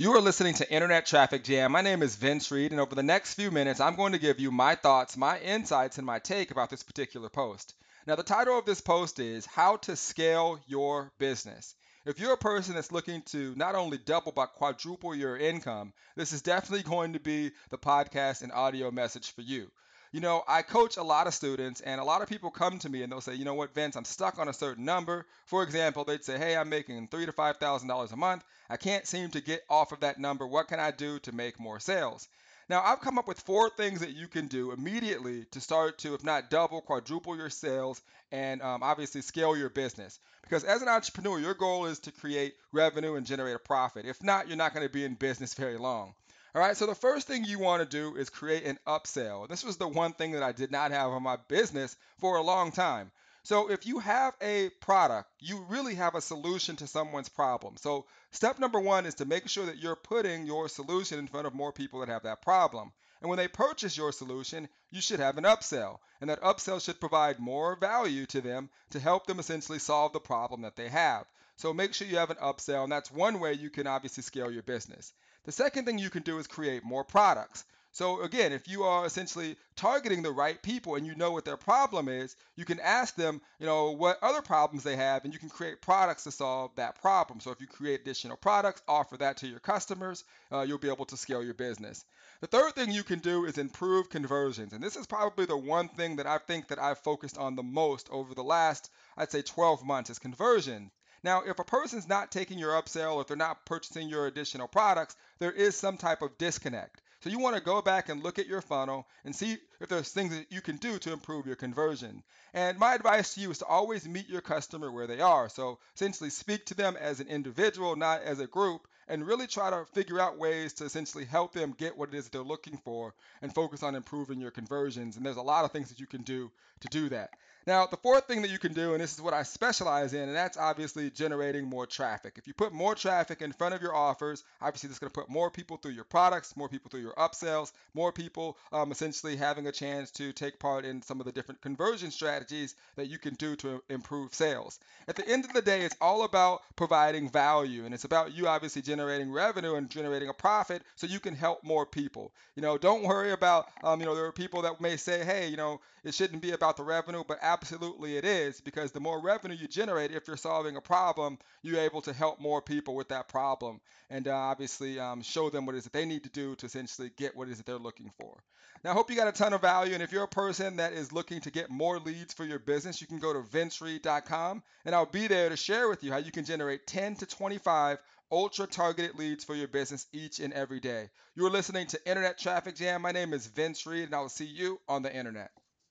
You are listening to Internet Traffic Jam. My name is Vince Reed, and over the next few minutes, I'm going to give you my thoughts, my insights, and my take about this particular post. Now, the title of this post is How to Scale Your Business. If you're a person that's looking to not only double but quadruple your income, this is definitely going to be the podcast and audio message for you you know, I coach a lot of students, and a lot of people come to me and they'll say, you know what, Vince, I'm stuck on a certain number. For example, they'd say, hey, I'm making three to five thousand dollars a month. I can't seem to get off of that number. What can I do to make more sales? Now, I've come up with four things that you can do immediately to start to, if not double, quadruple your sales and um, obviously scale your business. Because as an entrepreneur, your goal is to create revenue and generate a profit. If not, you're not going to be in business very long. All right, so the first thing you want to do is create an upsell. This was the one thing that I did not have on my business for a long time. So if you have a product, you really have a solution to someone's problem. So step number one is to make sure that you're putting your solution in front of more people that have that problem. And when they purchase your solution, you should have an upsell. And that upsell should provide more value to them to help them essentially solve the problem that they have. So make sure you have an upsell, and that's one way you can obviously scale your business. The second thing you can do is create more products. So again, if you are essentially targeting the right people and you know what their problem is, you can ask them, you know, what other problems they have and you can create products to solve that problem. So if you create additional products, offer that to your customers, uh, you'll be able to scale your business. The third thing you can do is improve conversions. And this is probably the one thing that I think that I've focused on the most over the last, I'd say 12 months is conversion. Now, if a person's not taking your upsell if they're not purchasing your additional products, there is some type of disconnect. So you want to go back and look at your funnel and see if there's things that you can do to improve your conversion. And my advice to you is to always meet your customer where they are. So essentially speak to them as an individual, not as a group, and really try to figure out ways to essentially help them get what it is they're looking for and focus on improving your conversions. And there's a lot of things that you can do to do that. Now, the fourth thing that you can do, and this is what I specialize in, and that's obviously generating more traffic. If you put more traffic in front of your offers, obviously that's going to put more people through your products, more people through your upsells, more people um, essentially having a chance to take part in some of the different conversion strategies that you can do to improve sales. At the end of the day, it's all about providing value, and it's about you obviously generating revenue and generating a profit so you can help more people. You know, don't worry about, um, you know, there are people that may say, hey, you know, it shouldn't be about the revenue, but absolutely it is because the more revenue you generate, if you're solving a problem, you're able to help more people with that problem and uh, obviously um, show them what it is that they need to do to essentially get what it is that they're looking for. Now, I hope you got a ton of value. And if you're a person that is looking to get more leads for your business, you can go to vincereed.com and I'll be there to share with you how you can generate 10 to 25 ultra targeted leads for your business each and every day. You're listening to Internet Traffic Jam. My name is Vince Reed, and I will see you on the internet.